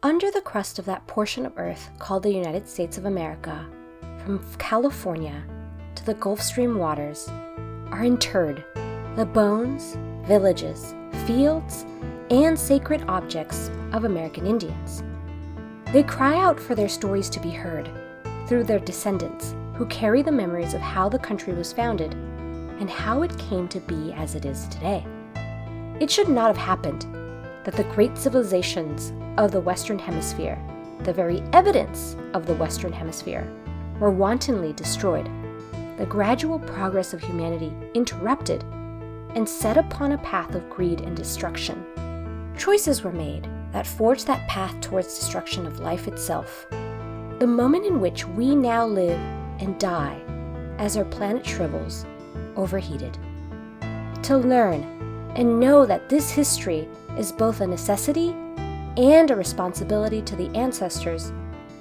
Under the crust of that portion of Earth called the United States of America, from California to the Gulf Stream waters, are interred the bones, villages, fields, and sacred objects of American Indians. They cry out for their stories to be heard through their descendants who carry the memories of how the country was founded and how it came to be as it is today. It should not have happened that the great civilizations of the Western Hemisphere, the very evidence of the Western Hemisphere, were wantonly destroyed, the gradual progress of humanity interrupted, and set upon a path of greed and destruction. Choices were made that forged that path towards destruction of life itself. The moment in which we now live and die as our planet shrivels, overheated. To learn and know that this history is both a necessity and a responsibility to the ancestors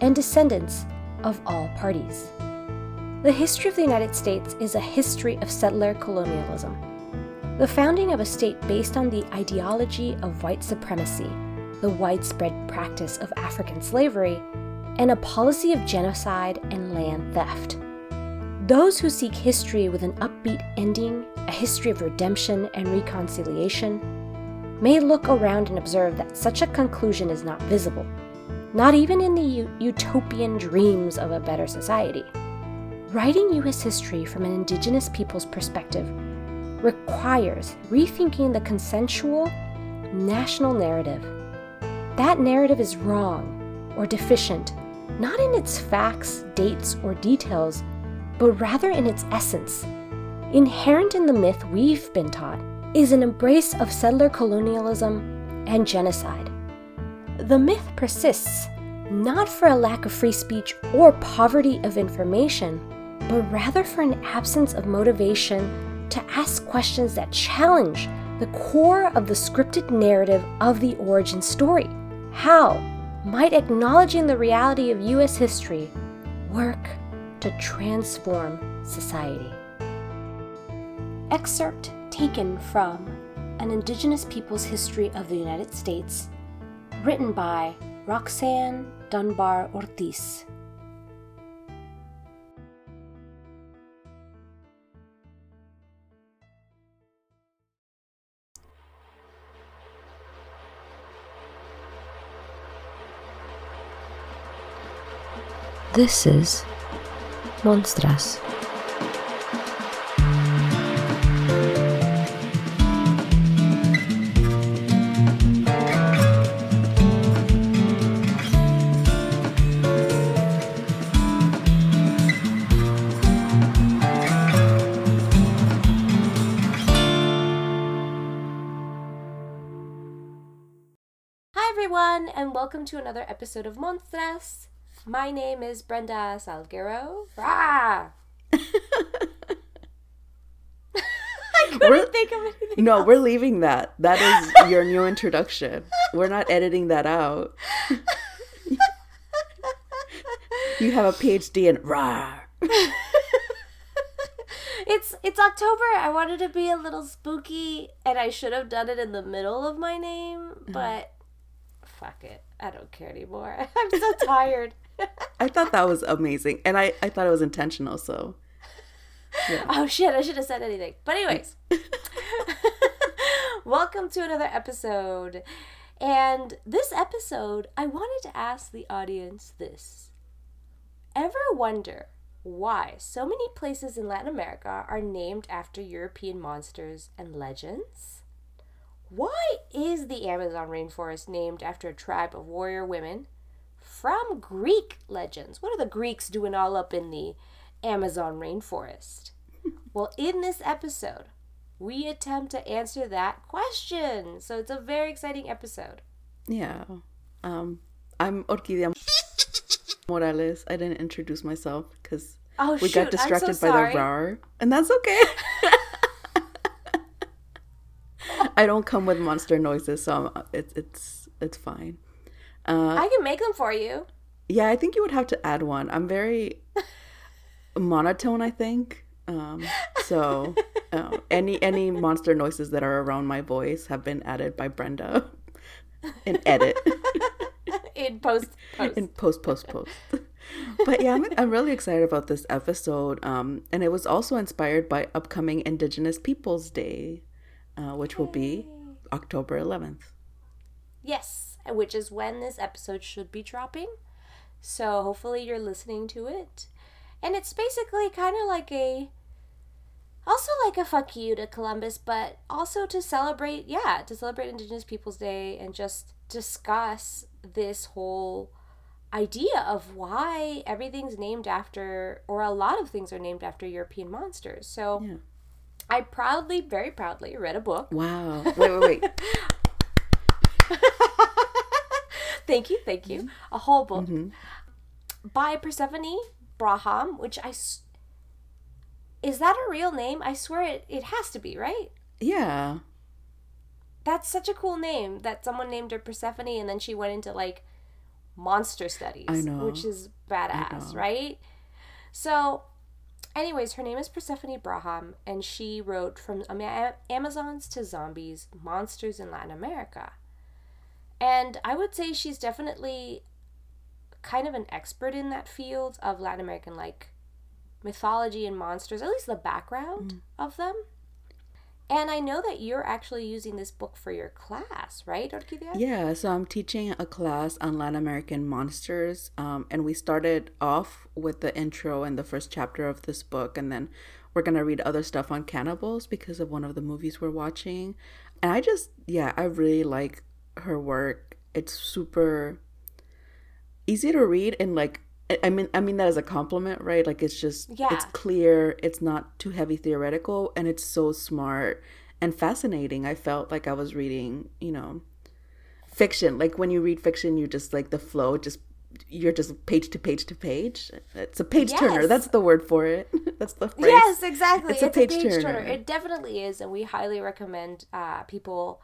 and descendants of all parties. The history of the United States is a history of settler colonialism. The founding of a state based on the ideology of white supremacy, the widespread practice of African slavery, and a policy of genocide and land theft. Those who seek history with an upbeat ending, a history of redemption and reconciliation, may look around and observe that such a conclusion is not visible, not even in the utopian dreams of a better society. Writing U.S. history from an indigenous people's perspective requires rethinking the consensual national narrative. That narrative is wrong or deficient, not in its facts, dates, or details, but rather in its essence. Inherent in the myth we've been taught is an embrace of settler colonialism and genocide. The myth persists not for a lack of free speech or poverty of information, but rather for an absence of motivation to ask questions that challenge the core of the scripted narrative of the origin story. How might acknowledging the reality of U.S. history work to transform society? Excerpt taken from An Indigenous People's History of the United States, written by Roxanne Dunbar Ortiz. This is Monstras. Everyone, and welcome to another episode of Monstras. My name is Brenda Salguero. Rah! I couldn't We're- think of anything. No, else. we're leaving that. That is your new introduction. We're not editing that out. You have a PhD in rah. It's it's October. I wanted to be a little spooky, and I should have done it in the middle of my name, mm-hmm. but fuck it. I don't care anymore. I'm so tired. I thought that was amazing. And I, I thought it was intentional, so Oh shit, I should have said anything. But anyways. Welcome to another episode. And this episode, I wanted to ask the audience this. Ever wonder why so many places in Latin America are named after European monsters and legends? Why is the Amazon rainforest named after a tribe of warrior women from Greek legends? What are the Greeks doing all up in the Amazon rainforest? Well, in this episode, we attempt to answer that question. So it's a very exciting episode. yeah. Um I'm Orquídea Morales. I didn't introduce myself because Oh, we shoot, got distracted so by the rar. And that's okay. I don't come with monster noises, so I'm, it's it's it's fine. Uh, I can make them for you. Yeah, I think you would have to add one. I'm very monotone, I think. Um, so uh, any any monster noises that are around my voice have been added by Brenda in edit. in in post post. in post post post. but yeah, I'm, I'm really excited about this episode. Um, and it was also inspired by upcoming Indigenous Peoples Day, uh, which will be October 11th. Yes, which is when this episode should be dropping. So hopefully you're listening to it. And it's basically kind of like a also like a fuck you to Columbus, but also to celebrate, yeah, to celebrate Indigenous Peoples Day and just discuss this whole idea of why everything's named after, or a lot of things are named after European monsters. So Yeah. I proudly, very proudly read a book. Wow. Wait, wait, wait. thank you, thank you. Mm-hmm. A whole book mm-hmm. by Persephone Braham, which I. s- Is that a real name? I swear it, it has to be, right? yeah. That's such a cool name that someone named her Persephone and then she went into like monster studies. I know. Which is badass, right? So, anyways, her name is Persephone Braham and she wrote From Amazons to Zombies Monsters in Latin America. And I would say she's definitely kind of an expert in that field of Latin American like mythology and monsters, at least the background mm. of them. And I know that you're actually using this book for your class, right, Orquídea? Yeah, so I'm teaching a class on Latin American monsters, um, and we started off with the intro and the first chapter of this book, and then we're gonna read other stuff on cannibals because of one of the movies we're watching. And I just, yeah, I really like her work. It's super easy to read, and like, I- mean, I mean that as a compliment, right? Like, it's just, Yeah. it's clear, it's not too heavy theoretical, and it's so smart and fascinating. I felt like I was reading, you know, fiction like when you read fiction you just like the flow just you're just page to page to page it's a page turner that's the word for it that's the phrase Yes, exactly. It's a page turner. It definitely is, and we highly recommend uh, people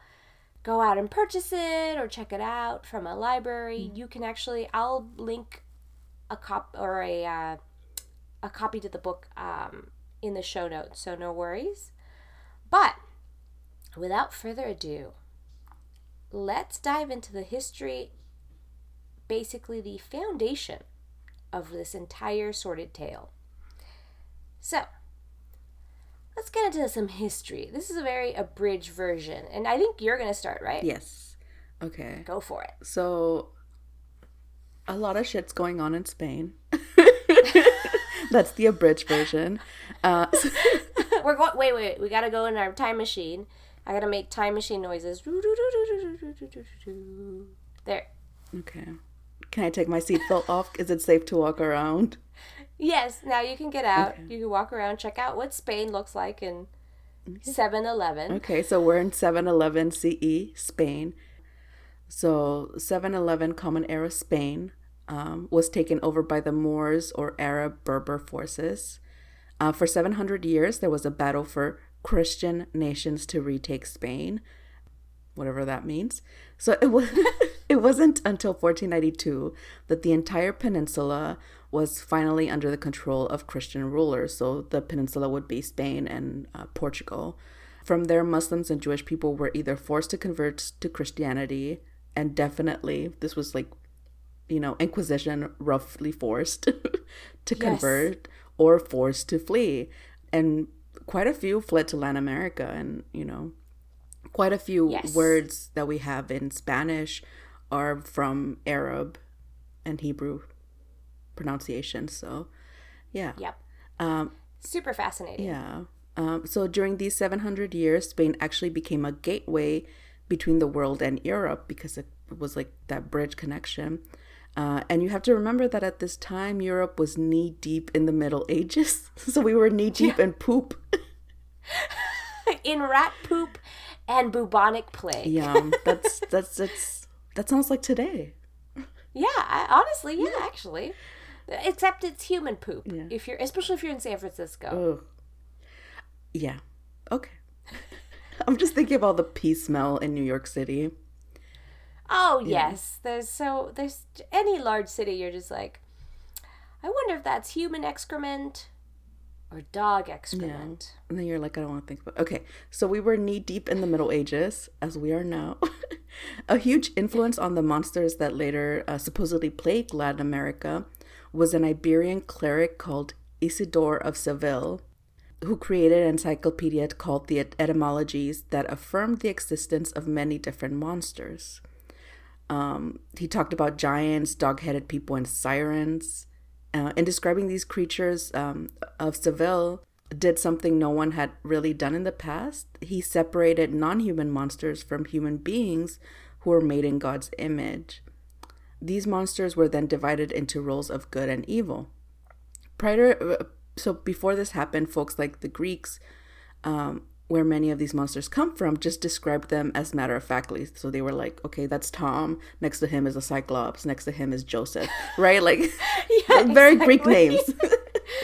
go out and purchase it or check it out from a library. Mm. You can actually, I'll link a cop or a uh, a copy to the book um, in the show notes, so no worries. But without further ado, let's dive into the history, basically the foundation of this entire sordid tale. So, let's get into some history. This is a very abridged version, and I think you're going to start, right? yes okay Go for it. so a lot of shit's going on in spain that's the abridged version uh We're going. Wait, wait. We got to go in our time machine. I got to make time machine noises. There. okay can i take my seatbelt off is it safe to walk around Yes. Now you can get out. You can walk around, check out what Spain looks like in 7-Eleven. Okay, so we're in 711 CE, Spain. So 711 Common Era Spain um, was taken over by the Moors or Arab Berber forces. Uh, for 700 years, there was a battle for Christian nations to retake Spain, whatever that means. So it was it wasn't until 1492 that the entire peninsula was finally under the control of Christian rulers. So the peninsula would be Spain and uh, Portugal. From there, Muslims and Jewish people were either forced to convert to Christianity, and definitely this was like, you know, Inquisition roughly forced to convert or forced to flee. And quite a few fled to Latin America, and, you know, quite a few Yes. words that we have in Spanish are from Arab and Hebrew pronunciation. So, yeah. Yep. Um, Super fascinating. yeah. Um, so during these 700 years, Spain actually became a gateway between the world and Europe because it was like that bridge connection. Uh, and you have to remember that at this time, Europe was knee deep in the Middle Ages. so we were knee deep in poop. in rat poop and bubonic plague. Yeah, that's, that's, that's, that sounds like today. Yeah, I, honestly, yeah, actually. Except it's human poop. Yeah. If you're especially if you're in San Francisco. Yeah. Okay. I'm just thinking of all the pee smell in New York City. Oh, yes. There's so there's any large city you're just like I wonder if that's human excrement or dog excrement. Yeah. And then you're like, I don't want to think about. Okay, so we were knee deep in the Middle Ages, as we are now. a huge influence on the monsters that later uh, supposedly plagued Latin America was an Iberian cleric called Isidore of Seville, who created an encyclopedia called the Etymologies that affirmed the existence of many different monsters. Um, he talked about giants, dog headed people, and sirens. Uh, in describing these creatures um, of Seville, did something no one had really done in the past. He separated non human monsters from human beings who were made in God's image. These monsters were then divided into roles of good and evil. Prior, uh, so before this happened, folks like the Greeks um, where many of these monsters come from just described them as matter of factly. So they were like, okay, that's Tom. Next to him is a Cyclops. Next to him is Joseph. Right? Like, yeah, very exactly. Greek names.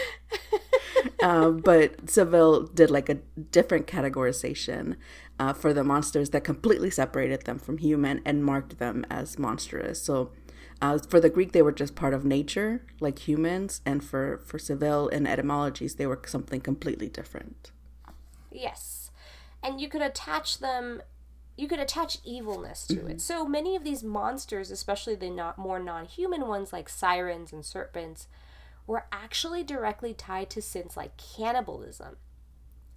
uh, but Seville did like a different categorization uh, for the monsters that completely separated them from human and marked them as monstrous. So uh, for the Greek, they were just part of nature, like humans, and for for Seville and etymologies, they were something completely different. Yes. And you could attach them you could attach evilness to mm-hmm. it. So many of these monsters, especially the not more non-human ones like sirens and serpents, were actually directly tied to sins like cannibalism,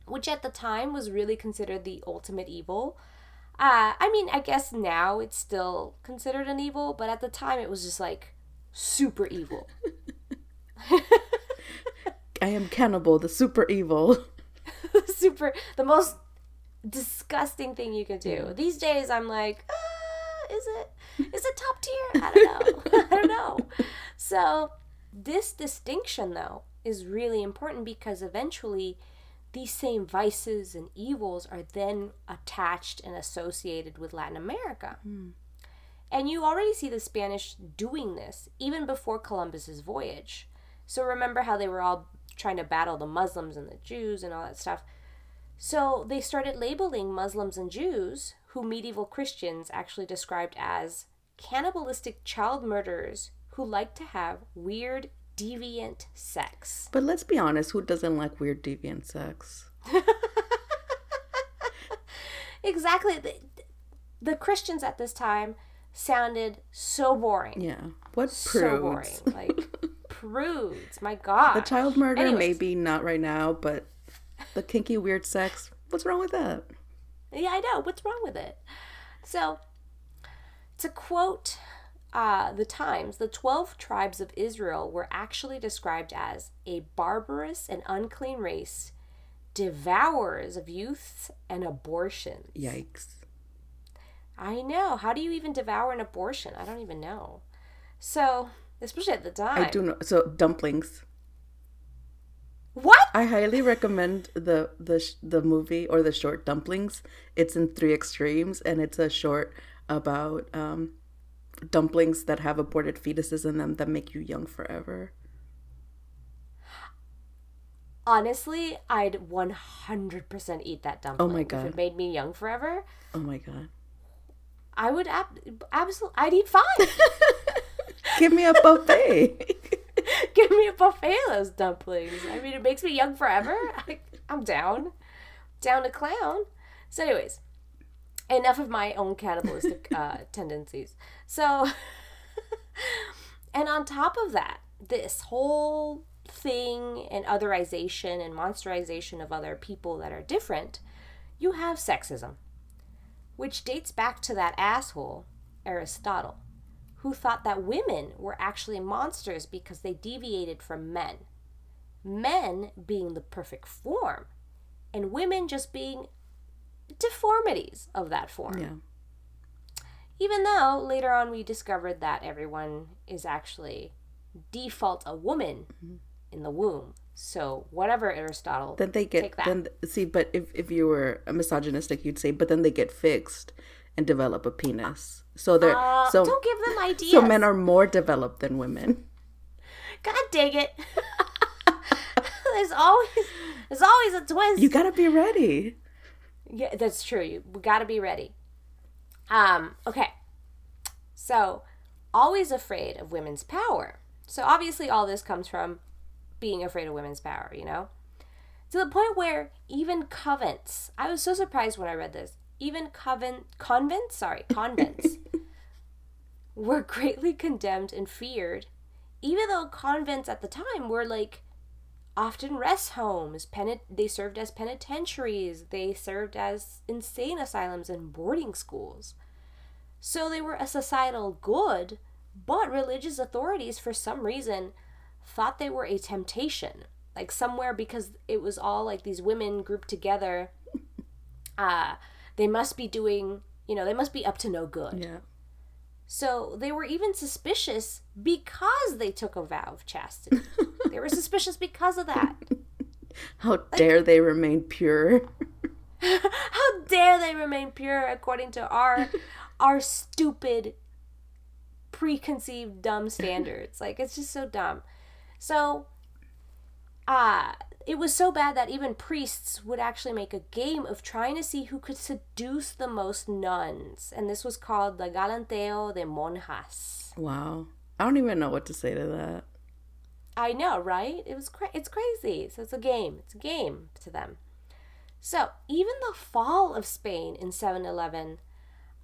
which at the time was really considered the ultimate evil. Uh, I mean, I guess now it's still considered an evil, but at the time it was just like super evil. I am cannibal, the super evil. super the most disgusting thing you can do. These days I'm like, ah, is it is it top tier? I don't know. I don't know. So this distinction though is really important because eventually these same vices and evils are then attached and associated with Latin America. Mm. And you already see the Spanish doing this even before Columbus's voyage. So remember how they were all trying to battle the Muslims and the Jews and all that stuff. So they started labeling Muslims and Jews, who medieval Christians actually described as cannibalistic child murderers who like to have weird, deviant sex. But let's be honest, who doesn't like weird, deviant sex? exactly. The, the, Christians at this time sounded so boring. Yeah. What prudes? So boring. Like prudes. My God. The child murder, Anyways. maybe not right now, but the kinky weird sex. What's wrong with that? Yeah, I know. What's wrong with it? So, to quote uh, the Times, the 12 tribes of Israel were actually described as a barbarous and unclean race, devourers of youths and abortions. Yikes. I know. How do you even devour an abortion? I don't even know. So, especially at the time. I do know. So, dumplings. What? I highly recommend the the the movie or the short Dumplings. It's in three extremes, and it's a short about um, dumplings that have aborted fetuses in them that make you young forever. Honestly, I'd one hundred percent eat that dumpling. Oh my god! If it made me young forever. Oh my god! I would ab- absolutely. I'd eat five. Give me a buffet. Give me a buffet of those dumplings. I mean, it makes me young forever. I, I'm down. Down to clown. So, anyways, enough of my own cannibalistic uh, tendencies. So, and on top of that, this whole thing and otherization and monsterization of other people that are different, you have sexism, which dates back to that asshole, Aristotle who thought that women were actually monsters because they deviated from men. Men being the perfect form, and women just being deformities of that form. Yeah. Even though later on we discovered that everyone is actually default a woman mm-hmm. in the womb. So whatever Aristotle, then they get then see. But if if you were a misogynistic, you'd say, but then they get fixed and develop a penis. So they're uh, so don't give them ideas. So men are more developed than women. God dang it! there's always there's always a twist. You gotta be ready. Yeah, that's true. You we gotta be ready. Um. Okay. So, always afraid of women's power. So obviously, all this comes from being afraid of women's power. You know. to the point where even convents, I was so surprised when I read this, even convent, convents, sorry, convents, were greatly condemned and feared, even though convents at the time were like often rest homes. Penit- they served as penitentiaries, they served as insane asylums and boarding schools. So they were a societal good, but religious authorities, for some reason, thought they were a temptation. Like somewhere because it was all like these women grouped together. Uh, they must be doing, you know, they must be up to no good. Yeah. So they were even suspicious because they took a vow of chastity. they were suspicious because of that. How dare they remain pure? How dare they remain pure according to our our stupid preconceived dumb standards. Like it's just so dumb. So uh it was so bad that even priests would actually make a game of trying to see who could seduce the most nuns. And this was called the Galanteo de Monjas. Wow. I don't even know what to say to that. I know, right? It was cra- it's crazy. So it's a game. It's a game to them. So even the fall of Spain in 711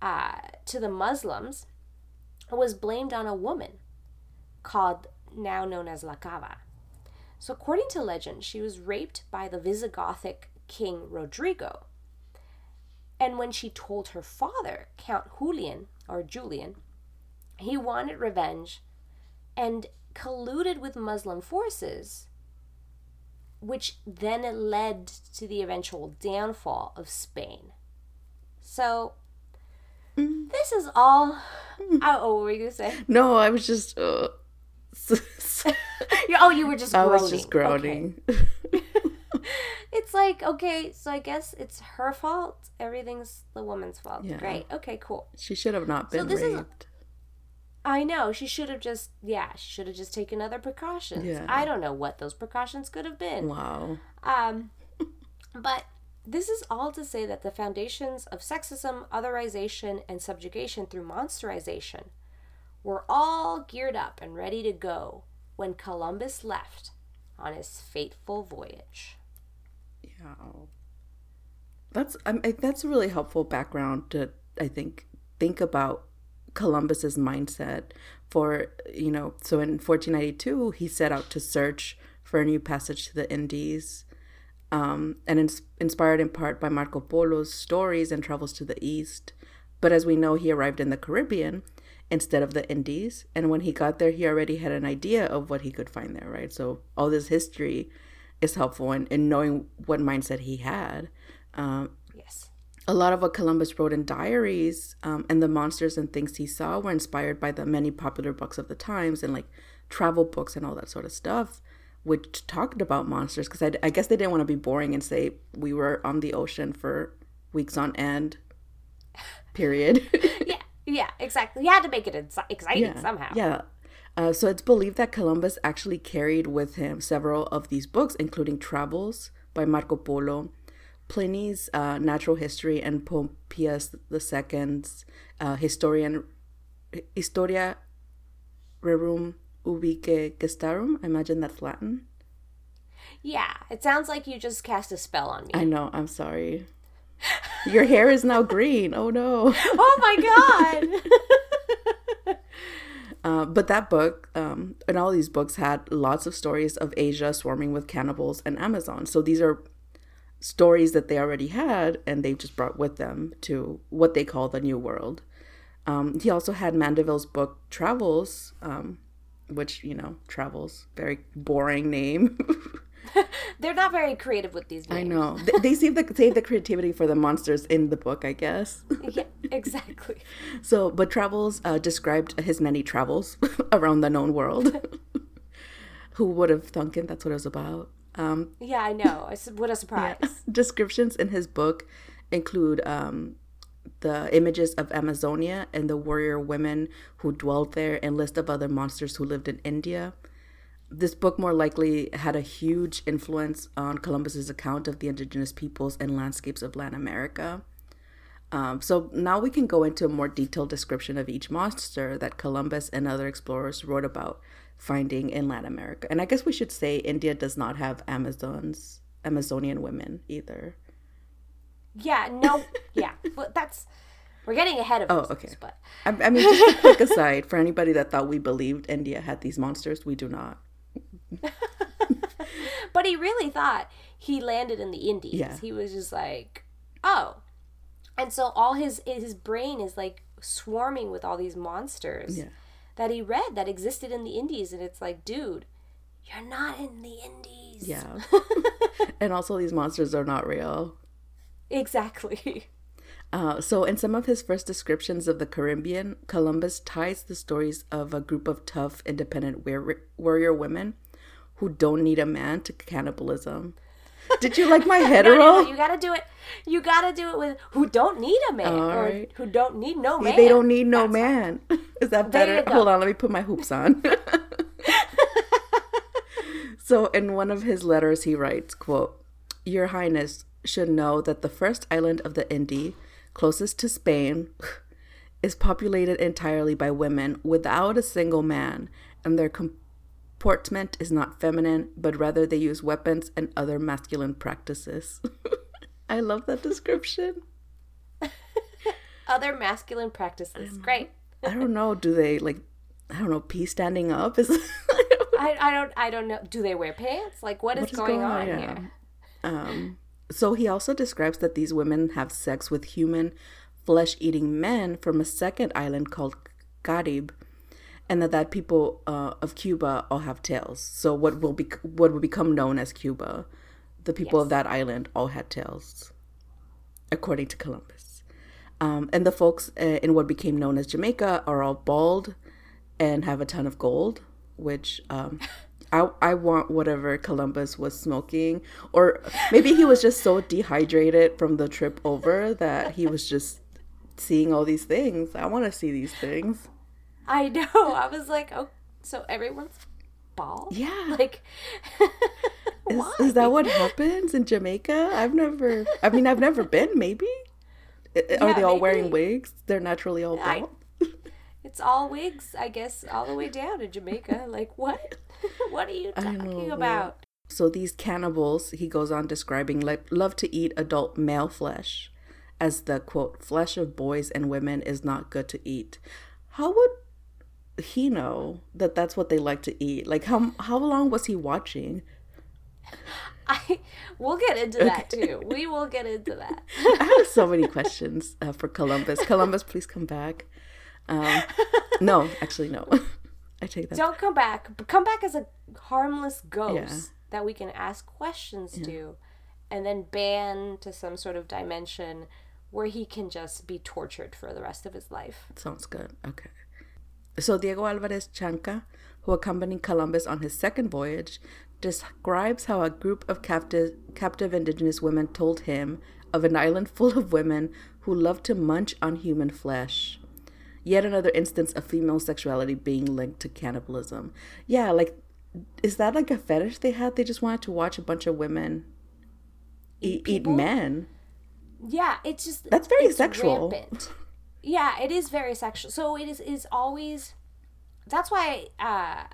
uh, to the Muslims was blamed on a woman called now known as La Cava. So, according to legend, she was raped by the Visigothic king Rodrigo. And when she told her father, Count Julian, or Julian, he wanted revenge and colluded with Muslim forces, which then led to the eventual downfall of Spain. So, this is all. Oh, what were you to say? No, I was just. Uh, oh, you were just I groaning. was just groaning. Okay. it's like, okay, so I guess it's her fault. Everything's the woman's fault. Yeah. Great. Okay, cool. She should have not So been this is- I know. She should have just, yeah, she should have just taken other precautions. Yeah. I don't know what those precautions could have been. Wow. Um, but this is all to say that the foundations of sexism, otherization, and subjugation through monsterization were all geared up and ready to go when Columbus left on his fateful voyage. Yeah. That's I- that's a really helpful background to I think think about Columbus's mindset for you know so in 1492 he set out to search for a new passage to the Indies um, and ins- inspired in part by Marco Polo's stories and travels to the east but as we know he arrived in the Caribbean instead of the Indies and when he got there he already had an idea of what he could find there right so all this history is helpful in, in knowing what mindset he had. Um, Yes. a lot of what Columbus wrote in diaries um, and the monsters and things he saw were inspired by the many popular books of the times and like travel books and all that sort of stuff, which talked about monsters. Because I, I guess they didn't want to be boring and say we were on the ocean for weeks on end, period. Yeah, yeah, exactly. You had to make it exci- exciting somehow. Yeah. Uh, so it's believed that Columbus actually carried with him several of these books, including Travels by Marco Polo, Pliny's uh, Natural History, and Pompeius II's uh, Historian, Historia Rerum Ubique Gestarum. I imagine that's Latin. Yeah, it sounds like you just cast a spell on me. I know, I'm sorry. Your hair is now green. Oh no. oh my god. Uh, but that book um, and all these books had lots of stories of Asia swarming with cannibals and Amazon. So these are stories that they already had and they just brought with them to what they call the New World. Um, he also had Mandeville's book Travels, um, which, you know, Travels, very boring name. They're not very creative with these I know. They, they save, the, save the creativity for the monsters in the book, I guess. Yeah, exactly. So, but Travels uh, described his many travels around the known world. Who would have thunk it? That's what it was about. Um, Yeah, I know. What a surprise. descriptions in his book include um, the images of Amazonia and the warrior women who dwelled there, and list of other monsters who lived in India. This book more likely had a huge influence on Columbus's account of the indigenous peoples and landscapes of Latin America. Um, so now we can go into a more detailed description of each monster that Columbus and other explorers wrote about finding in Latin America. And I guess we should say India does not have Amazons Amazonian women either. Yeah, no, yeah, but that's we're getting ahead of Oh, ourselves, okay. But I, I mean, just a quick aside for anybody that thought we believed India had these monsters, we do not. but he really thought he landed in the Indies. Yeah. He was just like, oh, and so all his his brain is like swarming with all these monsters Yeah. that he read that existed in the Indies, and it's like, dude, you're not in the Indies. Yeah. and also, these monsters are not real. Exactly. Uh, so, in some of his first descriptions of the Caribbean, Columbus ties the stories of a group of tough, independent war- warrior women who don't need a man to cannibalism. Did you like my head No, no, roll? no, you gotta do it. You gotta do it with who don't need a man All or right. who don't need no man. They don't need no man. Is that better? Hold on, let me put my hoops on. so in one of his letters he writes, quote, Your Highness should know that the first island of the Indie, closest to Spain, is populated entirely by women without a single man, and their comportment is not feminine, but rather they use weapons and other masculine practices. I love that description. Other masculine practices. Great. I don't know. Do they like? I don't know. Pee standing up is. I, I don't I don't know. Do they wear pants? Like what is, What is going, going on? on Yeah. here? um. So he also describes that these women have sex with human, flesh-eating men from a second island called Carib, and that that people uh, of Cuba all have tails. So what will be what will become known as Cuba, the people of that island all had tails, according to Columbus. Um, and the folks uh, in what became known as Jamaica are all bald and have a ton of gold, which um, I, I want whatever Columbus was smoking. Or maybe he was just so dehydrated from the trip over that he was just seeing all these things. I want to see these things. I know. I was like, oh, so everyone's bald? Yeah. Like, Is, is that what happens in Jamaica? I've never, I mean, I've never been, maybe. I- Are they all maybe. wearing wigs? They're naturally all I- bald? It's all wigs, I guess, all the way down in Jamaica. Like, what? what are you talking about? So these cannibals, he goes on describing, like love to eat adult male flesh, as the quote flesh of boys and women is not good to eat. How would he know that that's what they like to eat? Like how how long was he watching? I we'll get into that too. We will get into that. I have so many questions uh, for Columbus. Columbus, please come back. Um, no, actually no. I take that. Don't come back. but Come back as a harmless ghost Yeah. that we can ask questions to and then ban to some sort of dimension where he can just be tortured for the rest of his life. Sounds good. Okay. So Diego Alvarez Chanca, who accompanied Columbus on his second voyage, describes how a group of captive captive indigenous women told him of an island full of women who loved to munch on human flesh. Yet another instance of female sexuality being linked to cannibalism. Yeah, like is that like a fetish they had? They just wanted to watch a bunch of women eat, eat men. Yeah, it's just That's very sexual. rampant. Yeah, it is very sexual. So it is is always. That's why uh,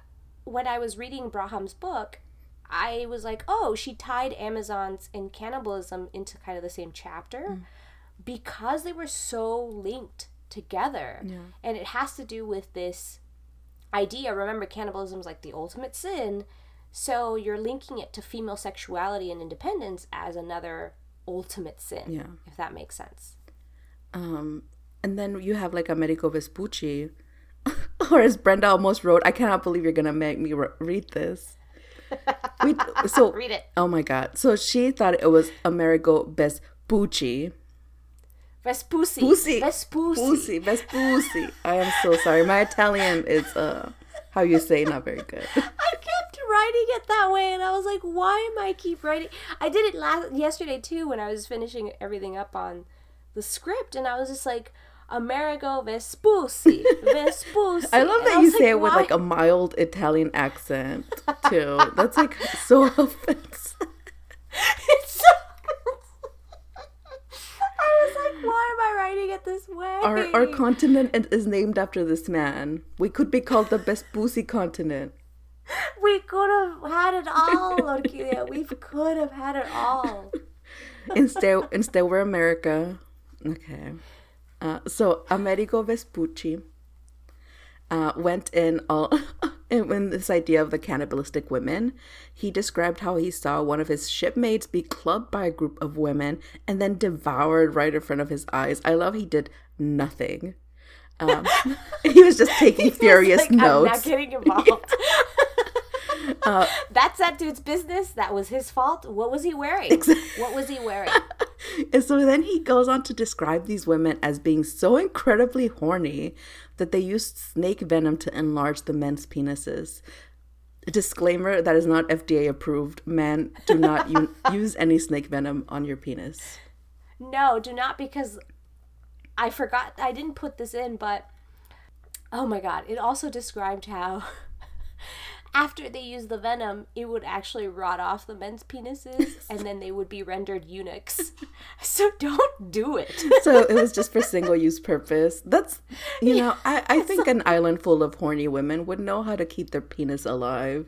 when I was reading Braham's book, I was like, oh, she tied Amazons and cannibalism into kind of the same chapter Mm. because they were so linked together, and it has to do with this idea. Remember, cannibalism is like the ultimate sin. So you're linking it to female sexuality and independence as another ultimate sin, Yeah. if that makes sense. Um, and then you have like Americo Vespucci, or as Brenda almost wrote, I cannot believe you're gonna make me re- read this. We, so Read it. Oh my god! So she thought it was Amerigo Vespucci. Vespucci. Pussy. Vespucci. Pussy. Vespucci. I am so sorry. My Italian is uh how you say not very good. I kept writing it that way, and I was like, "Why am I keep writing?" I did it last yesterday too when I was finishing everything up on the script, and I was just like, "Amerigo Vespucci, Vespucci." I love that you was say it with "Why?" like a mild Italian accent too. That's like so offensive. It's so. I was like, "Why am I writing it this way?" Our our continent is- named after this man. We could be called the Vespucci continent. we could have had it all, Orquídea. We could have had it all. instead, instead we're America. Okay. Uh, so Amerigo Vespucci uh, went in all in this idea of the cannibalistic women. He described how he saw one of his shipmates be clubbed by a group of women and then devoured right in front of his eyes. I love he did nothing. Um, he was just taking furious like, notes. I'm not getting involved. Uh, That's that dude's business. That was his fault. What was he wearing? Exactly. What was he wearing? and so then he goes on to describe these women as being so incredibly horny that they used snake venom to enlarge the men's penises. A disclaimer that is not FDA approved. Men, do not u- use any snake venom on your penis. No, do not because I forgot. I didn't put this in, but oh my god! It also described how after they used the venom, it would actually rot off the men's penises and then they would be rendered eunuchs. So don't do it. so it was just for single use purpose. That's, you know, I, I think an island full of horny women would know how to keep their penis alive.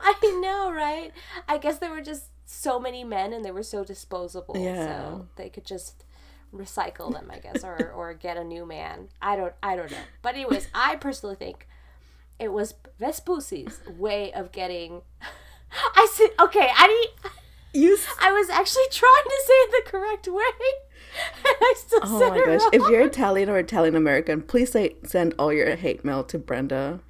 I know, right? I guess there were just so many men and they were so disposable. Yeah. So they could just recycle them, I guess, or, or get a new man. I don't I don't know. But anyways, I personally think it was Vespucci's way of getting. I said, okay, I didn't. You. I was actually trying to say it the correct way. And I still oh my gosh! Wrong. If you're Italian or Italian American, please say, send all your hate mail to Brenda.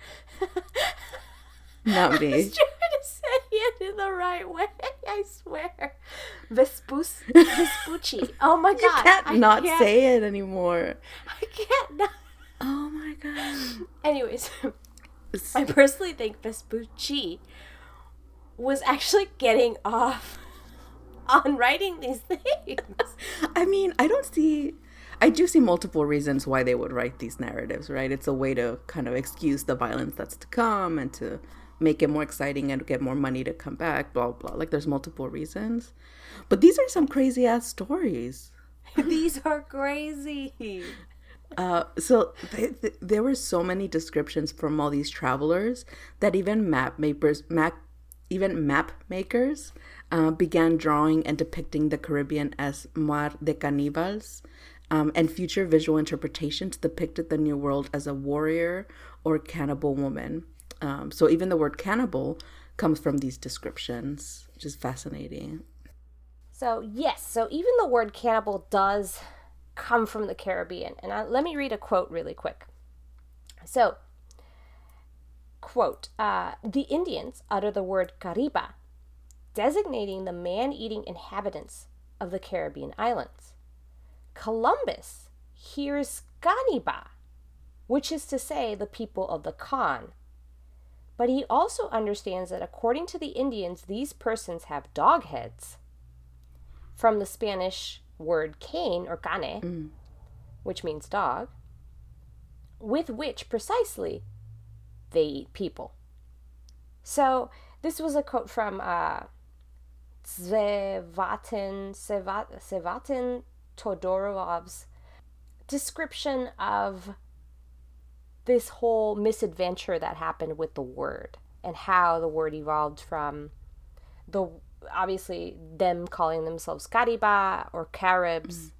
Not me. I was trying to say it in the right way. I swear. Vespus Vespucci. Oh my god! You can't I not can't. say it anymore. I can't not. Oh my god. Anyways, I personally think Vespucci was actually getting off on writing these things. I mean, I don't see. I do see multiple reasons why they would write these narratives, right? It's a way to kind of excuse the violence that's to come and to make it more exciting and get more money to come back, blah, blah. Like, there's multiple reasons. But these are some crazy ass stories. these are crazy. Uh, so th- th- there were so many descriptions from all these travelers that even map makers, map, even map makers, uh, began drawing and depicting the Caribbean as Mar de Cannibals, um, and future visual interpretations depicted the New World as a warrior or cannibal woman. Um, so even the word cannibal comes from these descriptions, which is fascinating. So yes, so even the word cannibal does come from the Caribbean. And I, let me read a quote really quick. So, quote, uh, the Indians utter the word cariba, designating the man eating inhabitants of the Caribbean islands. Columbus hears Caniba, which is to say, the people of the Khan. But he also understands that according to the Indians, these persons have dog heads. From the Spanish word cane or cane, mm. which means dog, with which precisely they eat people. So this was a quote from uh, Zvevatin, Sevatin Todorov's description of this whole misadventure that happened with the word and how the word evolved from the obviously them calling themselves Cariba or Caribs mm.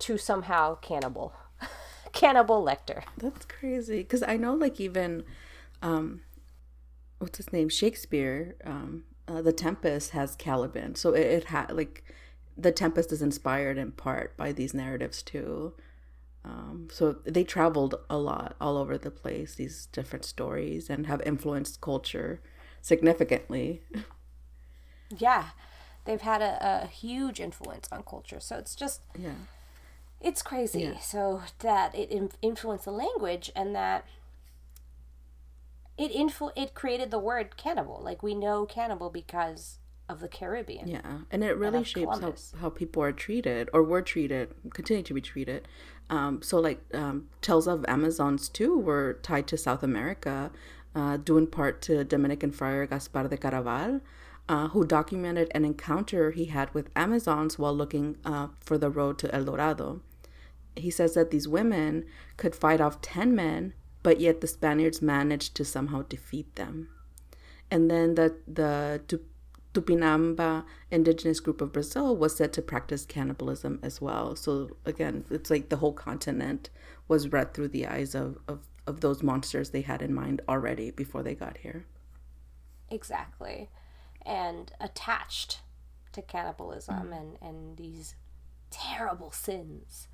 to somehow cannibal. cannibal Lecter. That's crazy. Because I know, like, even, um, what's his name? Shakespeare, um, uh, The Tempest has Caliban. So it, it had, like, The Tempest is inspired in part by these narratives, too. Um, so they traveled a lot all over the place, these different stories, and have influenced culture significantly. yeah they've had a, a huge influence on culture so it's just yeah it's crazy yeah. so that it in- influenced the language and that it influ- it created the word cannibal like we know cannibal because of the Caribbean. Yeah, and it really and shapes how, how people are treated or were treated, continue to be treated. Um, so, like, um, tales of Amazons too were tied to South America, uh, due in part to Dominican friar Gaspar de Carvajal, uh, who documented an encounter he had with Amazons while looking uh, for the road to El Dorado. He says that these women could fight off 10 men, but yet the Spaniards managed to somehow defeat them. And then the the Tupinamba indigenous group of Brazil was said to practice cannibalism as well. So again, it's like the whole continent was read through the eyes of, of, of those monsters they had in mind already before they got here. Exactly. And attached to cannibalism mm. and, and these terrible sins.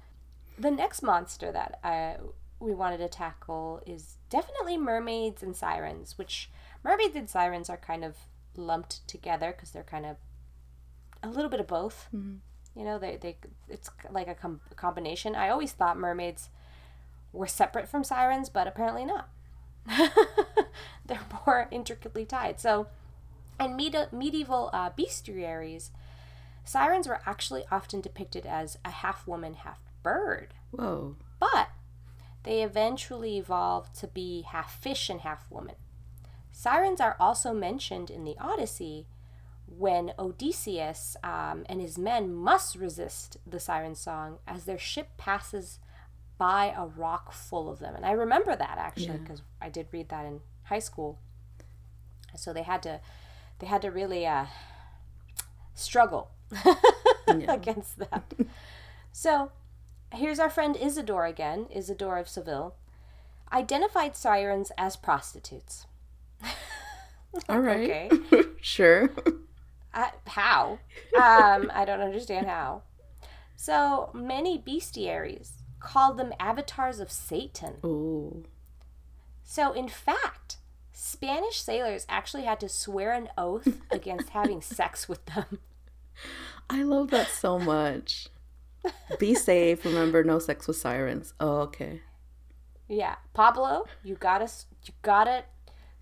The next monster that I, we wanted to tackle is definitely mermaids and sirens, which mermaids and sirens are kind of lumped together because they're kind of a little bit of both. Mm-hmm. You know, they, they it's like a, com- a combination. I always thought mermaids were separate from sirens, but apparently not. they're more intricately tied. So, in med- medieval uh, bestiaries, sirens were actually often depicted as a half woman, half bird. Whoa. But they eventually evolved to be half fish and half woman. Sirens are also mentioned in the Odyssey when Odysseus um, and his men must resist the siren song as their ship passes by a rock full of them. And I remember that actually because yeah. I did read that in high school. So they had to they had to really uh, struggle against that. so here's our friend Isidore again, Isidore of Seville, identified sirens as prostitutes. All right. Okay. sure. Uh, how? Um, I don't understand how. So many bestiaries called them avatars of Satan. Ooh. So, in fact, Spanish sailors actually had to swear an oath against having sex with them. I love that so much. Be safe. Remember, no sex with sirens. Oh, okay. Yeah, Pablo, you gotta, you gotta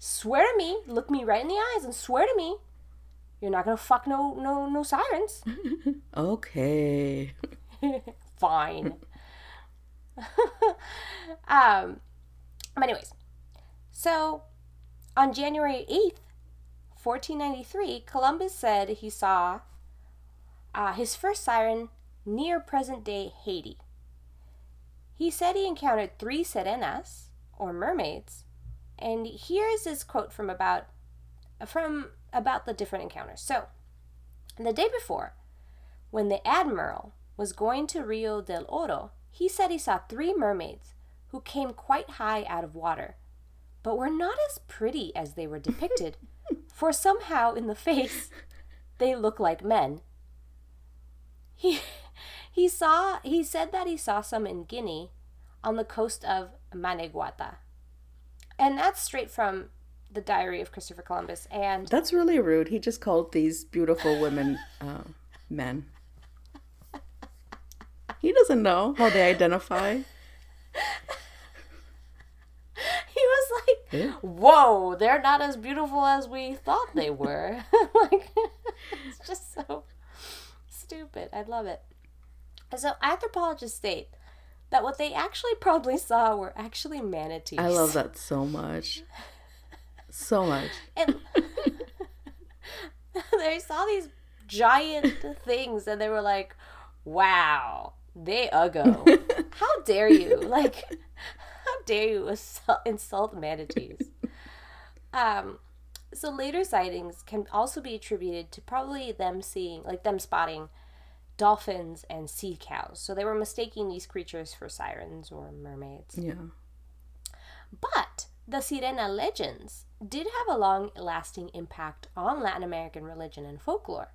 swear to me, look me right in the eyes and swear to me you're not gonna fuck no no no sirens. okay. Fine. um but anyways, so on January 8th, 1493, Columbus said he saw uh, his first siren near present day Haiti. He said he encountered three sirenas, or mermaids, and here is his quote from about from about the different encounters. So, the day before, when the admiral was going to Rio del Oro, he said he saw three mermaids who came quite high out of water, but were not as pretty as they were depicted, for somehow in the face they look like men. He he saw he said that he saw some in Guinea on the coast of Manegueta and that's straight from the Diary of Christopher Columbus. And that's really rude. He just called these beautiful women uh, men. He doesn't know how they identify. He was like, yeah. "Whoa, they're not as beautiful as we thought they were." like, it's just so stupid. I love it. So anthropologists state that what they actually probably saw were actually manatees. I love that so much. So much. And they saw these giant things and they were like, wow, they uggo. How dare you? Like, how dare you insult manatees? Um, so later sightings can also be attributed to probably them seeing, like them spotting dolphins, and sea cows. So they were mistaking these creatures for sirens or mermaids. Yeah. But the Sirena legends did have a long lasting impact on Latin American religion and folklore.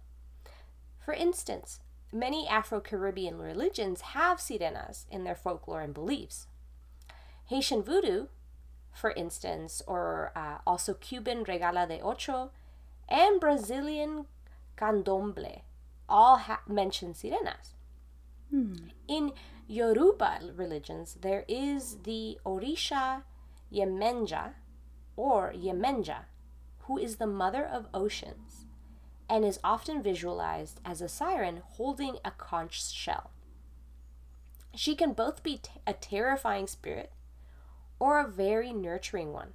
For instance, many Afro Caribbean religions have sirenas in their folklore and beliefs. Haitian voodoo, for instance, or uh, also Cuban Regla de Ocha, and Brazilian candomblé all ha- mention sirenas. Hmm. In Yoruba religions, there is the Orisha Yemenja or Yemenja, who is the mother of oceans and is often visualized as a siren holding a conch shell. She can both be t- a terrifying spirit or a very nurturing one.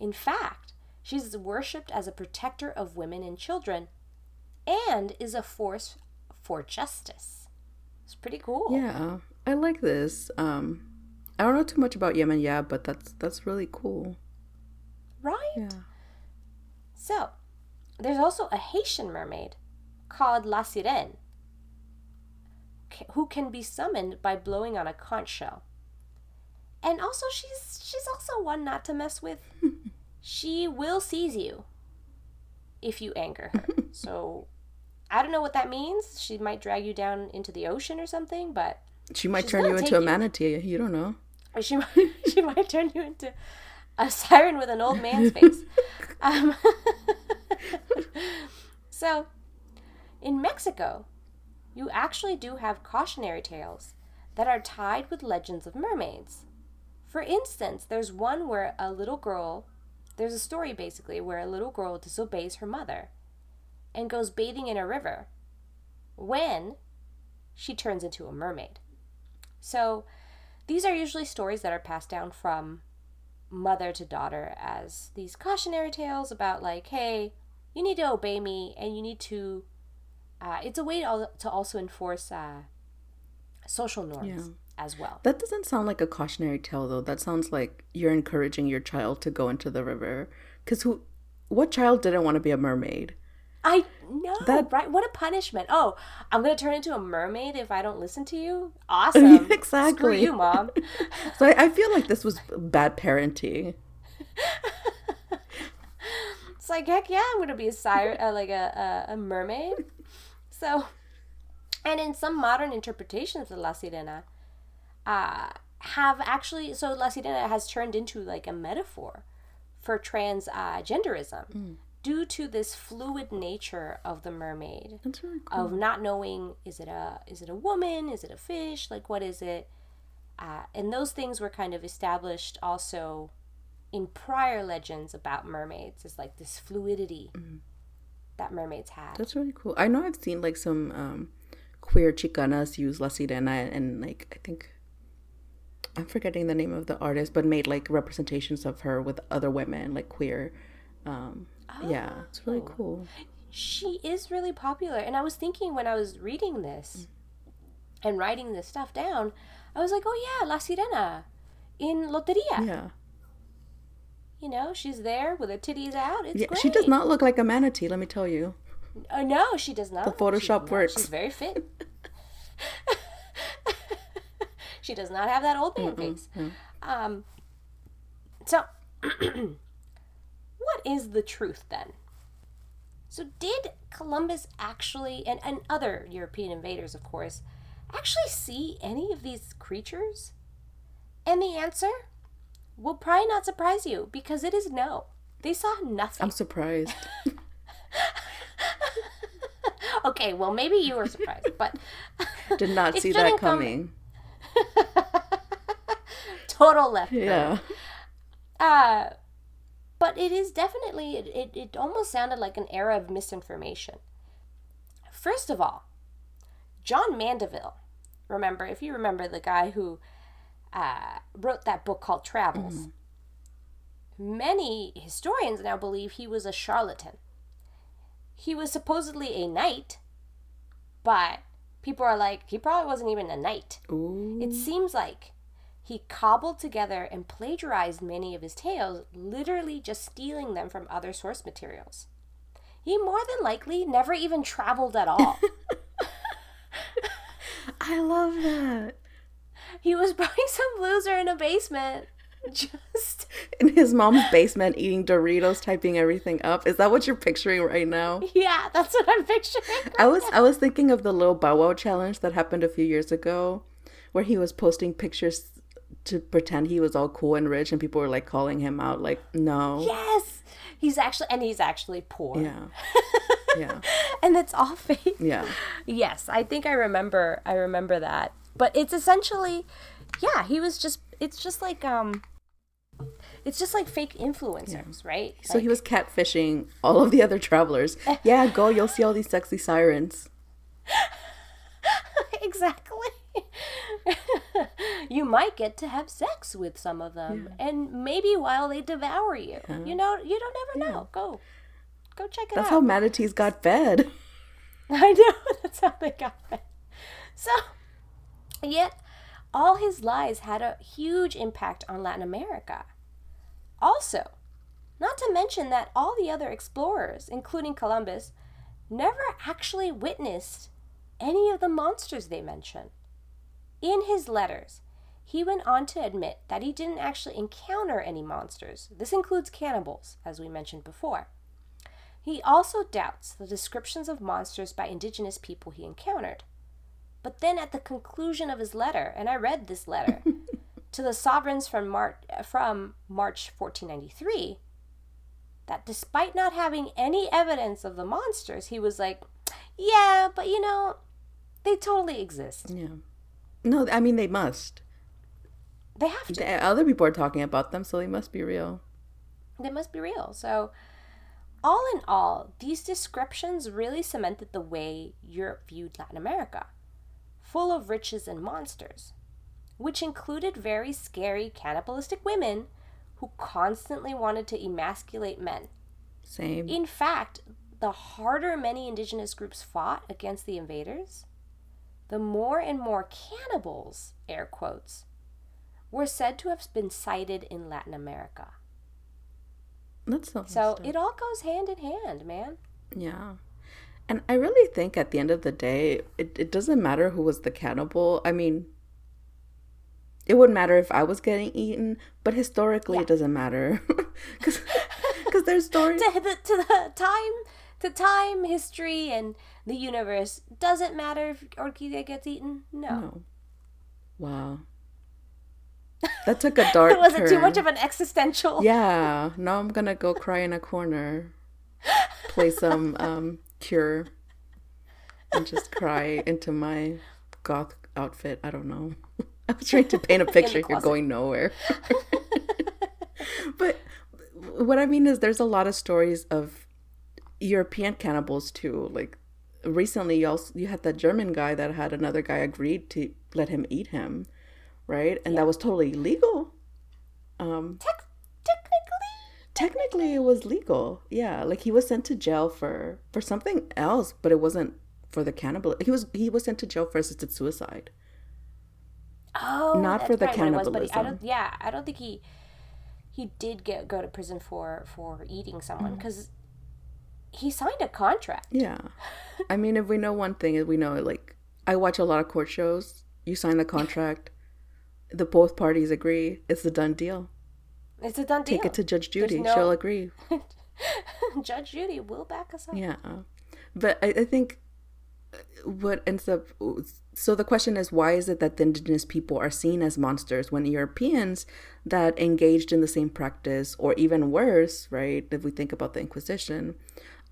In fact, she's worshipped as a protector of women and children and is a force for justice. It's pretty cool. Yeah, I like this. Um, I don't know too much about Yemen, yeah, but that's that's really cool. Right. Yeah. So, there's also a Haitian mermaid called La Sirène, who can be summoned by blowing on a conch shell. And also, she's she's also one not to mess with. she will seize you if you anger her. so, I don't know what that means. She might drag you down into the ocean or something, but She might turn you into a you. manatee. You don't know. or she might she might turn you into a siren with an old man's face. Um, so, in Mexico, you actually do have cautionary tales that are tied with legends of mermaids. For instance, there's one where a little girl, there's a story basically where a little girl disobeys her mother and goes bathing in a river when she turns into a mermaid. So, these are usually stories that are passed down from mother to daughter as these cautionary tales about, like, hey, you need to obey me and you need to. Uh, it's a way to, also enforce uh, social norms Yeah. As well. That doesn't sound like a cautionary tale, though. That sounds like you're encouraging your child to go into the river. Because who, what child didn't want to be a mermaid? I know, That- right? What a punishment! Oh, I'm gonna turn into a mermaid if I don't listen to you. Awesome, Screw Exactly. you, mom. So I, I feel like this was bad parenting. It's like heck yeah, I'm gonna be a siren, uh, like a, a a mermaid. So, and in some modern interpretations of La Sirena, uh, have actually so La Sirena has turned into like a metaphor for transgenderism. uh, genderism due to this fluid nature of the mermaid That's really cool. of not knowing is it a is it a woman is it a fish like what is it uh, and those things were kind of established also in prior legends about mermaids is like this fluidity that mermaids had That's really cool. I know I've seen like some um, queer chicanas use La Sirena and like I think I'm forgetting the name of the artist, but made like representations of her with other women, like queer. Um, Yeah, it's really Oh. cool. she is really popular and i was thinking when i was reading this and writing this stuff down i was like oh yeah la sirena in loteria Yeah, you know she's there with her titties out it's yeah. great She does not look like a manatee. Let me tell you. Oh no, she does not. The Photoshop not- works. She's very fit. she does not have that old man face. Um, so, what is the truth then? So, did Columbus actually, and, and other European invaders, of course, actually see any of these creatures? And the answer will probably not surprise you because it is no. They saw nothing. I'm surprised. okay, well, maybe you were surprised, but Did not see that coming. total left. Yeah. Uh, but it is definitely, it, it, it almost sounded like an era of misinformation. First of all, John Mandeville, remember, if you remember the guy who uh, wrote that book called Travels, many historians now believe he was a charlatan. He was supposedly a knight, but people are like, he probably wasn't even a knight. Ooh. It seems like he cobbled together and plagiarized many of his tales, literally just stealing them from other source materials. He more than likely never even traveled at all. I love that. he was probably some loser in a basement. Just In his mom's basement, eating Doritos, typing everything up. Is that what you're picturing right now? yeah, that's what I'm picturing. I was I was thinking of the little Bow Wow challenge that happened a few years ago, where he was posting pictures to pretend he was all cool and rich, and people were like calling him out, like, no, Yes, he's actually and he's actually poor. yeah, yeah, and it's all fake. yeah. Yes, I think I remember. I remember that. But it's essentially, yeah, he was just. It's just like um. It's just like fake influencers, right? So he was catfishing all of the other travelers. Yeah, go, you'll see all these sexy sirens. exactly. you might get to have sex with some of them, and maybe while they devour you. You know, you don't never know. Go, go check it That's out. how manatees got fed. I know that's how they got fed. So, yet, all his lies had a huge impact on Latin America. Also, Not to mention that all the other explorers, including Columbus, never actually witnessed any of the monsters they mention. In his letters, he went on to admit that he didn't actually encounter any monsters. This includes cannibals, as we mentioned before. He also doubts the descriptions of monsters by indigenous people he encountered. But then at the conclusion of his letter, and I read this letter to the sovereigns from, Mar- from March 1493, that despite not having any evidence of the monsters, he was like, yeah, but you know, they totally exist. Yeah. No, I mean, they must. They have to. Other people are talking about them, so they must be real. They must be real. So, all in all, these descriptions really cemented the way Europe viewed Latin America, full of riches and monsters, which included very scary cannibalistic women who constantly wanted to emasculate men. Same. In fact, the harder many indigenous groups fought against the invaders, the more and more cannibals, air quotes, were said to have been sighted in Latin America. That's so. So it all goes hand in hand, man. Yeah. And I really think at the end of the day, it, it doesn't matter who was the cannibal. I mean, it wouldn't matter if I was getting eaten, but historically Yeah. it doesn't matter because because there's stories. to the, to the time to time history and the universe doesn't matter if Orquídea gets eaten no, No. Wow. That took a dark. It was it too much of an existential Yeah. Now I'm gonna go cry in a corner, play some um Cure, and just cry into my goth outfit. I don't know. I was trying to paint a picture here, closet. going nowhere. but what I mean is, there's a lot of stories of European cannibals too. Like recently, you also you had that German guy that had another guy agreed to let him eat him, right? And that was totally legal. Um, Tec- technically it was legal. Yeah like he was sent to jail for for something else but it wasn't for the cannibal he was he was sent to jail for assisted suicide. Oh Not for the it was, I don't yeah i don't think he he did get go to prison for for eating someone Mm. because he signed a contract. Yeah. I mean if we know one thing is we know like i watch a lot of court shows. You sign the contract the both parties agree it's a done deal it's a done deal take it to judge judy no- she'll agree judge judy will back us up Yeah. But I, I think what ends up so the question is why is it that the indigenous people are seen as monsters when Europeans that engaged in the same practice or even worse, right? If we think about the Inquisition,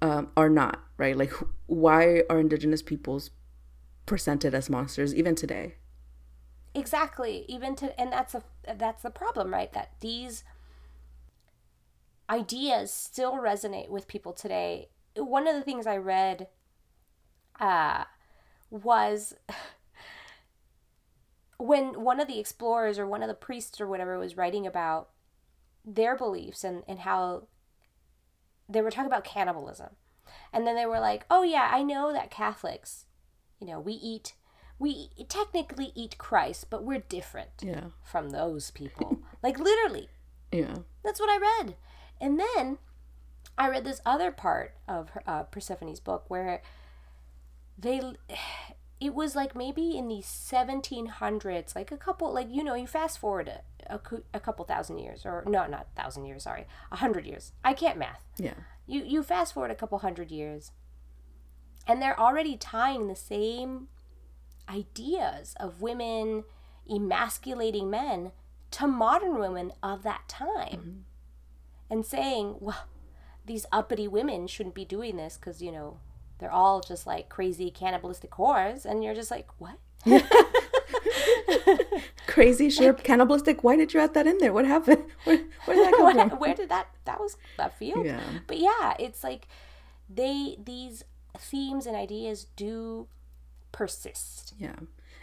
um, are not, right? Like why are indigenous peoples presented as monsters even today? exactly even to and that's a that's the problem right that these ideas still resonate with people today one of the things i read uh was when one of the explorers or one of the priests or whatever was writing about their beliefs and and how they were talking about cannibalism and then they were like oh yeah i know that catholics you know we eat we technically eat Christ, but we're different Yeah. from those people. like literally, Yeah. that's what I read. And then I read this other part of her, uh, Persephone's book where they, it was like maybe in the 1700s, like a couple, like you know, you fast forward a, a, a couple thousand years, or no, not thousand years, sorry, a hundred years. I can't math. Yeah. You you fast forward a couple hundred years, and they're already tying the same ideas of women emasculating men to modern women of that time and saying, well, these uppity women shouldn't be doing this because, you know, they're all just like crazy cannibalistic whores. And you're just like, what? Crazy ship cannibalistic. Why did you add that in there? What happened? Where, where did that come from? where did that, that was that field? Yeah. But yeah, it's like they, these themes and ideas do persist. Yeah,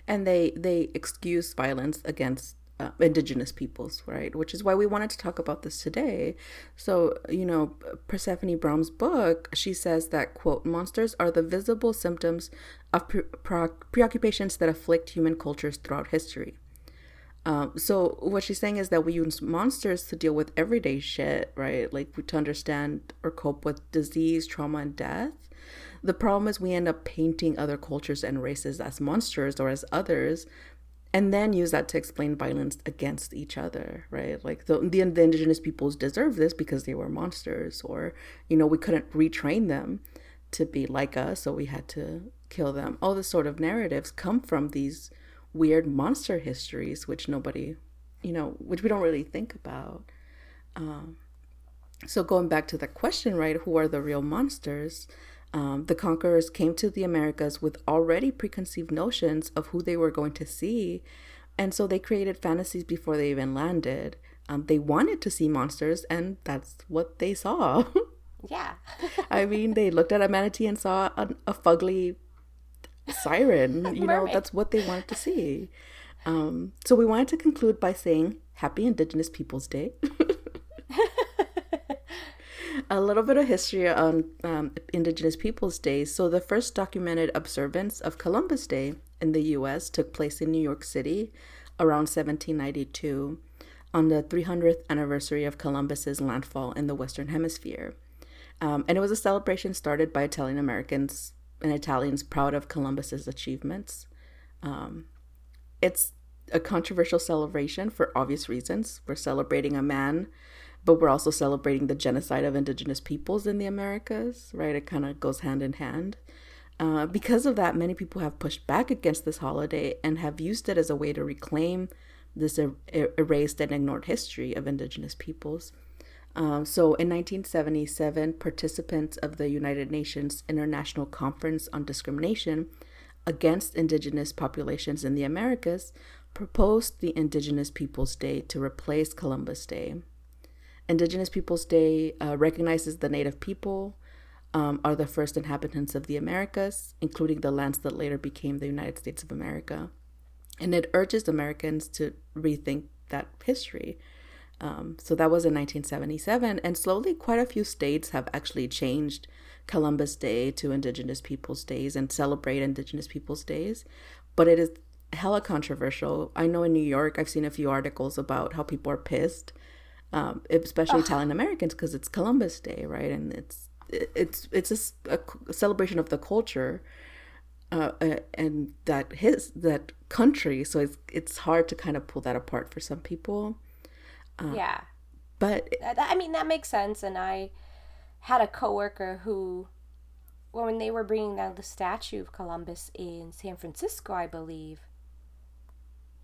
and they they excuse violence against uh, indigenous peoples, right? Which is why we wanted to talk about this today. So you know, Persephone Braham's book, she says that quote monsters are the visible symptoms of pre- pre- preoccupations that afflict human cultures throughout history. Um, so what she's saying is that we use monsters to deal with everyday shit, right? Like to understand or cope with disease, trauma, and death. The problem is we end up painting other cultures and races as monsters or as others, and then use that to explain violence against each other, right? Like the, the, the indigenous peoples deserve this because they were monsters, or you know we couldn't retrain them to be like us, so we had to kill them. All the sort of narratives come from these weird monster histories, which nobody, you know, which we don't really think about. Um, so going back to the question, right? Who are the real monsters? Um, the conquerors came to the Americas with already preconceived notions of who they were going to see, and so they created fantasies before they even landed. Um, they wanted to see monsters, and that's what they saw. yeah. I mean, they looked at a manatee and saw a, a fugly siren. You know, that's what they wanted to see. Um, so we wanted to conclude by saying Happy Indigenous Peoples Day. a little bit of history on um, Indigenous Peoples Day. So the first documented observance of Columbus Day in the U.S. took place in New York City around 1792 on the 300th anniversary of Columbus's landfall in the Western Hemisphere. Um, and it was a celebration started by Italian Americans and Italians proud of Columbus's achievements. Um, it's a controversial celebration for obvious reasons. We're celebrating a man, but we're also celebrating the genocide of indigenous peoples in the Americas, right? It kind of goes hand in hand. Uh, because of that, many people have pushed back against this holiday and have used it as a way to reclaim this er- erased and ignored history of indigenous peoples. Um, so in 1977, participants of the United Nations International Conference on Discrimination against Indigenous Populations in the Americas proposed the Indigenous Peoples Day to replace Columbus Day. Indigenous Peoples Day uh, recognizes the Native people um, are the first inhabitants of the Americas, including the lands that later became the United States of America. And it urges Americans to rethink that history um, so that was in 1977, and slowly quite a few states have actually changed Columbus Day to Indigenous Peoples Days and celebrate Indigenous Peoples Days. But it is hella controversial. I know in New York, I've seen a few articles about how people are pissed, um, especially Ugh. Italian Americans, because it's Columbus Day, right? And it's it's it's a, a celebration of the culture. Uh, uh, and that his that country so it's it's hard to kind of pull that apart for some people uh, yeah. But I mean that makes sense and I had a coworker who when they were bringing down the statue of Columbus in San Francisco, I believe,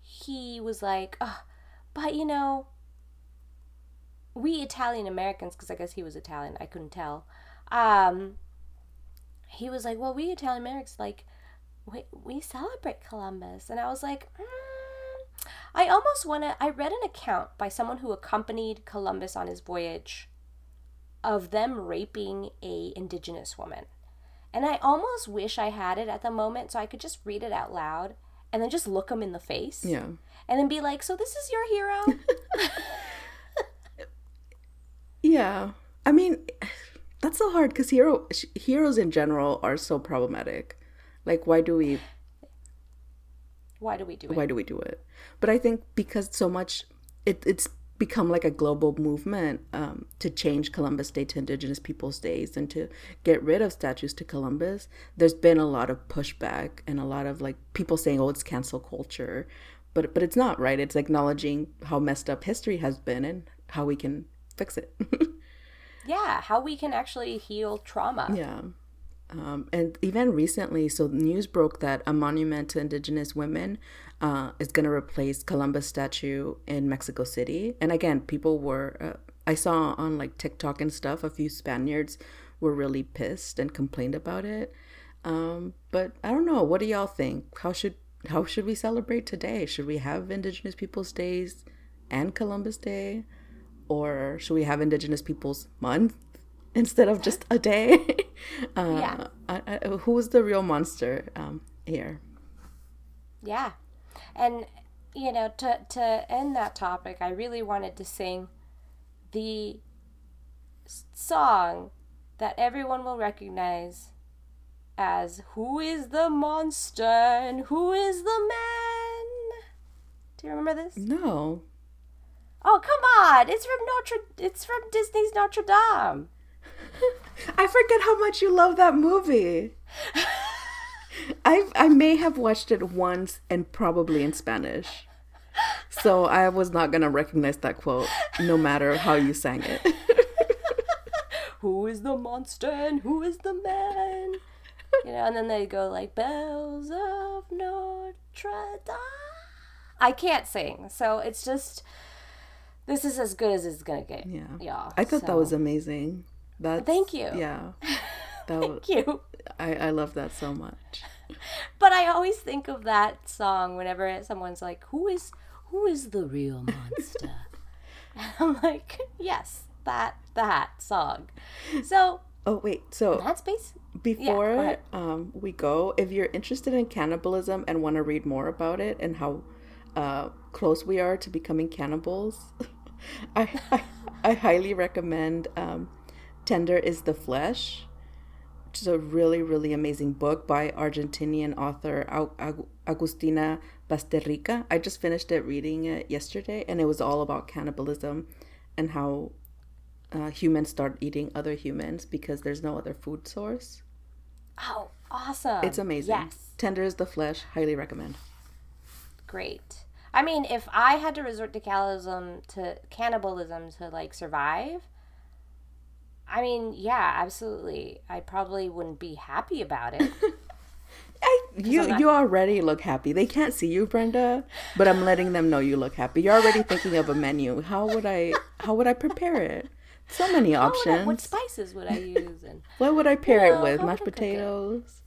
he was like, oh, but you know, we Italian Americans, because I guess he was Italian, I couldn't tell. Um, he was like, well, we Italian Americans, like, we, we celebrate Columbus. And I was like, mm, I almost want to. I read an account by someone who accompanied Columbus on his voyage of them raping a indigenous woman. And I almost wish I had it at the moment so I could just read it out loud and then just look them in the face. Yeah. And then be like, "So this is your hero?" yeah. I mean, that's so hard cuz hero heroes in general are so problematic. Like why do we why do we do it? Why do we do it? But I think because so much, it, it's become like a global movement um, to change Columbus Day to Indigenous Peoples Days and to get rid of statues to Columbus. There's been a lot of pushback and a lot of like people saying, "Oh, it's cancel culture," but but it's not right. It's acknowledging how messed up history has been and how we can fix it. yeah, how we can actually heal trauma. Yeah. Um, and even recently, so news broke that a monument to Indigenous women uh, is going to replace Columbus statue in Mexico City. And again, people were, uh, I saw on like TikTok and stuff, a few Spaniards were really pissed and complained about it. Um, but I don't know. What do y'all think? How should how should we celebrate today? Should we have Indigenous Peoples Days and Columbus Day, or should we have Indigenous Peoples Month? instead of just a day. uh, yeah. I, I, who's the real monster um, here? Yeah. And, you know, to, to end that topic, I really wanted to sing the song that everyone will recognize as Who is the Monster and Who is the Man? Do you remember this? No. Oh come on! It's from Notre. It's from Disney's Notre Dame. I forget how much you love that movie. I I may have watched it once and probably in Spanish. So I was not gonna recognize that quote no matter how you sang it. who is the monster and who is the man? You know, and then they go like bells of Notre Dame. I can't sing, so it's just this is as good as it's gonna get. Yeah. yeah. I thought that was amazing. That's, Thank you. Yeah. That was, Thank you. I, I love that so much. But I always think of that song whenever someone's like, "Who is who is the real monster?" and I'm like, "Yes, that that song." So Oh wait, so that's base. before ahead. um, we go, if you're interested in cannibalism and want to read more about it and how uh, close we are to becoming cannibals, I, I I highly recommend um, "Tender Is the Flesh." Which is a really really amazing book by Argentinian author Agustina Bazterrica. I just finished it reading it yesterday, and it was all about cannibalism and how uh, humans start eating other humans because there's no other food source. Oh, awesome! It's amazing. Yes, Tender is the flesh. Highly recommend. great. I mean, if I had to resort to cannibalism to cannibalism to like survive, I mean, yeah, absolutely. I probably wouldn't be happy about it. I, you not- you already look happy. They can't see you, Brenda, but I'm letting them know you look happy. You're already thinking of a menu. How would I how would I prepare it? So many How would I- options. what spices would I use? And what would I pair Well, it with? Mashed potatoes.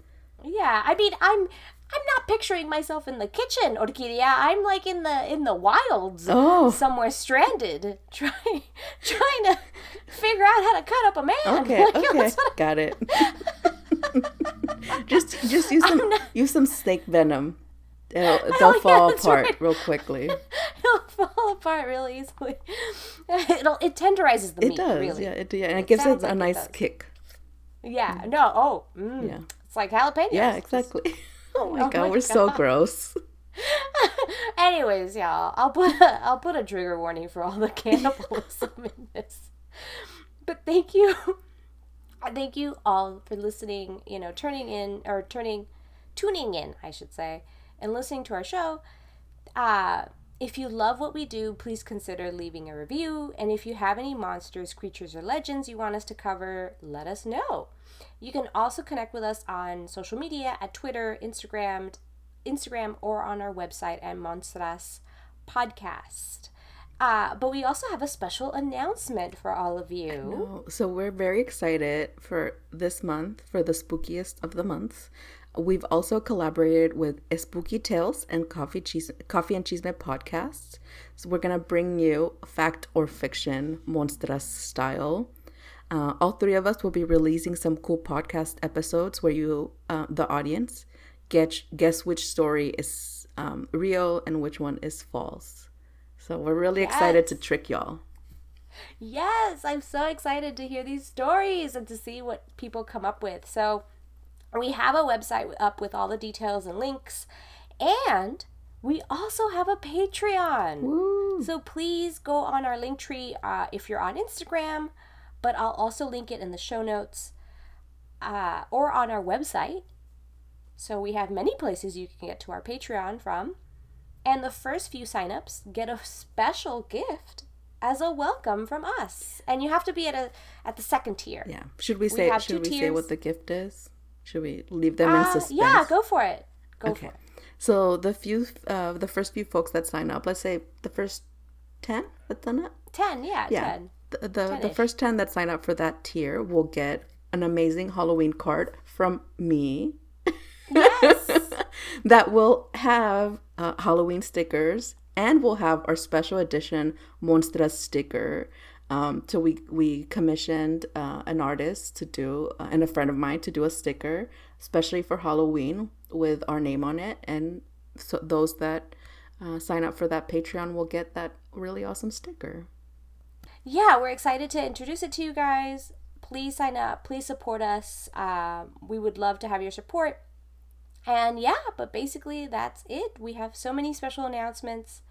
Yeah, I mean, I'm I'm not picturing myself in the kitchen, Orquídea. I'm like in the in the wilds, Oh. somewhere stranded, trying trying to figure out how to cut up a man. Okay, Like, okay, what got it. just just use some use some snake venom. They'll, they'll Oh, yeah, fall apart right. real quickly. It'll fall apart really easily. It'll it tenderizes the It meat. does, really. yeah. It, yeah, and it, gives it a like nice does. kick. Yeah. No. Oh. Mm. Yeah. It's like jalapenos. Yeah, exactly. Oh my Oh god, my we're so gross. Anyways, y'all, I'll put a, I'll put a trigger warning for all the cannibalism in this. But thank you, thank you all for listening. You know, turning in or turning, tuning in, I should say, and listening to our show. Uh, if you love what we do, please consider leaving a review. And if you have any monsters, creatures, or legends you want us to cover, let us know. You can also connect with us on social media at Twitter, Instagram, Instagram, or on our website at Monstras Podcast. Uh, but we also have a special announcement for all of you. So we're very excited for this month, for the spookiest of the months. We've also collaborated with Spooky Tales and Coffee Cheese Coffee and Cheesemate podcasts. So we're gonna bring you fact or fiction, monstras style. Uh, all three of us will be releasing some cool podcast episodes where you, uh, the audience, get guess which story is um, real and which one is false. So we're really excited to trick y'all. Yes, I'm so excited to hear these stories and to see what people come up with. So, we have a website up with all the details and links, and we also have a Patreon. Woo! So please go on our Linktree uh, if you're on Instagram, but I'll also link it in the show notes uh, or on our website. So we have many places you can get to our Patreon from. And the first few signups get a special gift as a welcome from us. And you have to be at a at the second tier. Yeah. Should we say have should we say what the gift is? Should we leave them in Uh, suspense? yeah, go for it. Go Okay. for it. So the few uh the first few folks that sign up, let's say the first 10 that done it? 10, yeah, Yeah. 10. The the, the 10-ish. first 10 that sign up for that tier will get an amazing Halloween card from me Yes. that will have uh, Halloween stickers and we'll have our special edition Monstras sticker. Um, so we we commissioned uh, an artist to do uh, and a friend of mine to do a sticker, especially for Halloween with our name on it. And so those that uh, sign up for that Patreon will get that really awesome sticker. yeah, we're excited to introduce it to you guys. Please sign up. Please support us. Um, we would love to have your support. And yeah, but basically that's it. We have so many special announcements.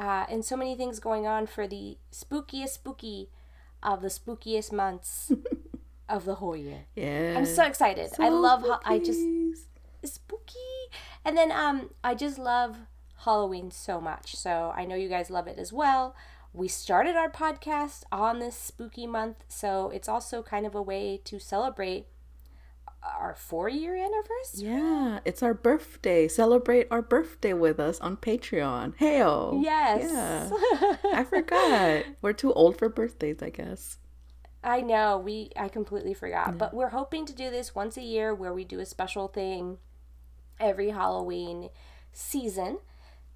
Uh, and so many things going on for the spookiest spooky of the spookiest months of the whole year. Yeah. I'm so excited. I love how I just spooky. And then um I just love Halloween so much. So I know you guys love it as well. We started our podcast on this spooky month, so it's also kind of a way to celebrate our 4-year anniversary. Yeah, it's our birthday. Celebrate our birthday with us on Patreon. Heyo. Yes. Yeah. I forgot. We're too old for birthdays, I guess. I know, we I completely forgot. But we're hoping to do this once a year where we do a special thing every Halloween season.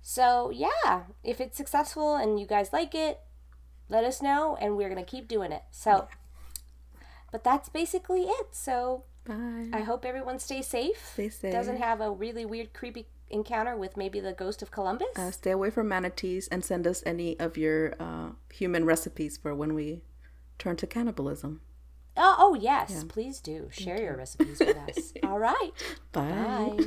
So, yeah, if it's successful and you guys like it, let us know and we're going to keep doing it. So, but that's basically it. So, Bye. I hope everyone stays safe. Stay safe. Doesn't have a really weird creepy encounter with maybe the ghost of Columbus. Uh, stay away from manatees and send us any of your uh, human recipes for when we turn to cannibalism. oh, oh yes, please do. Share your recipes with us. All right. Bye. Bye.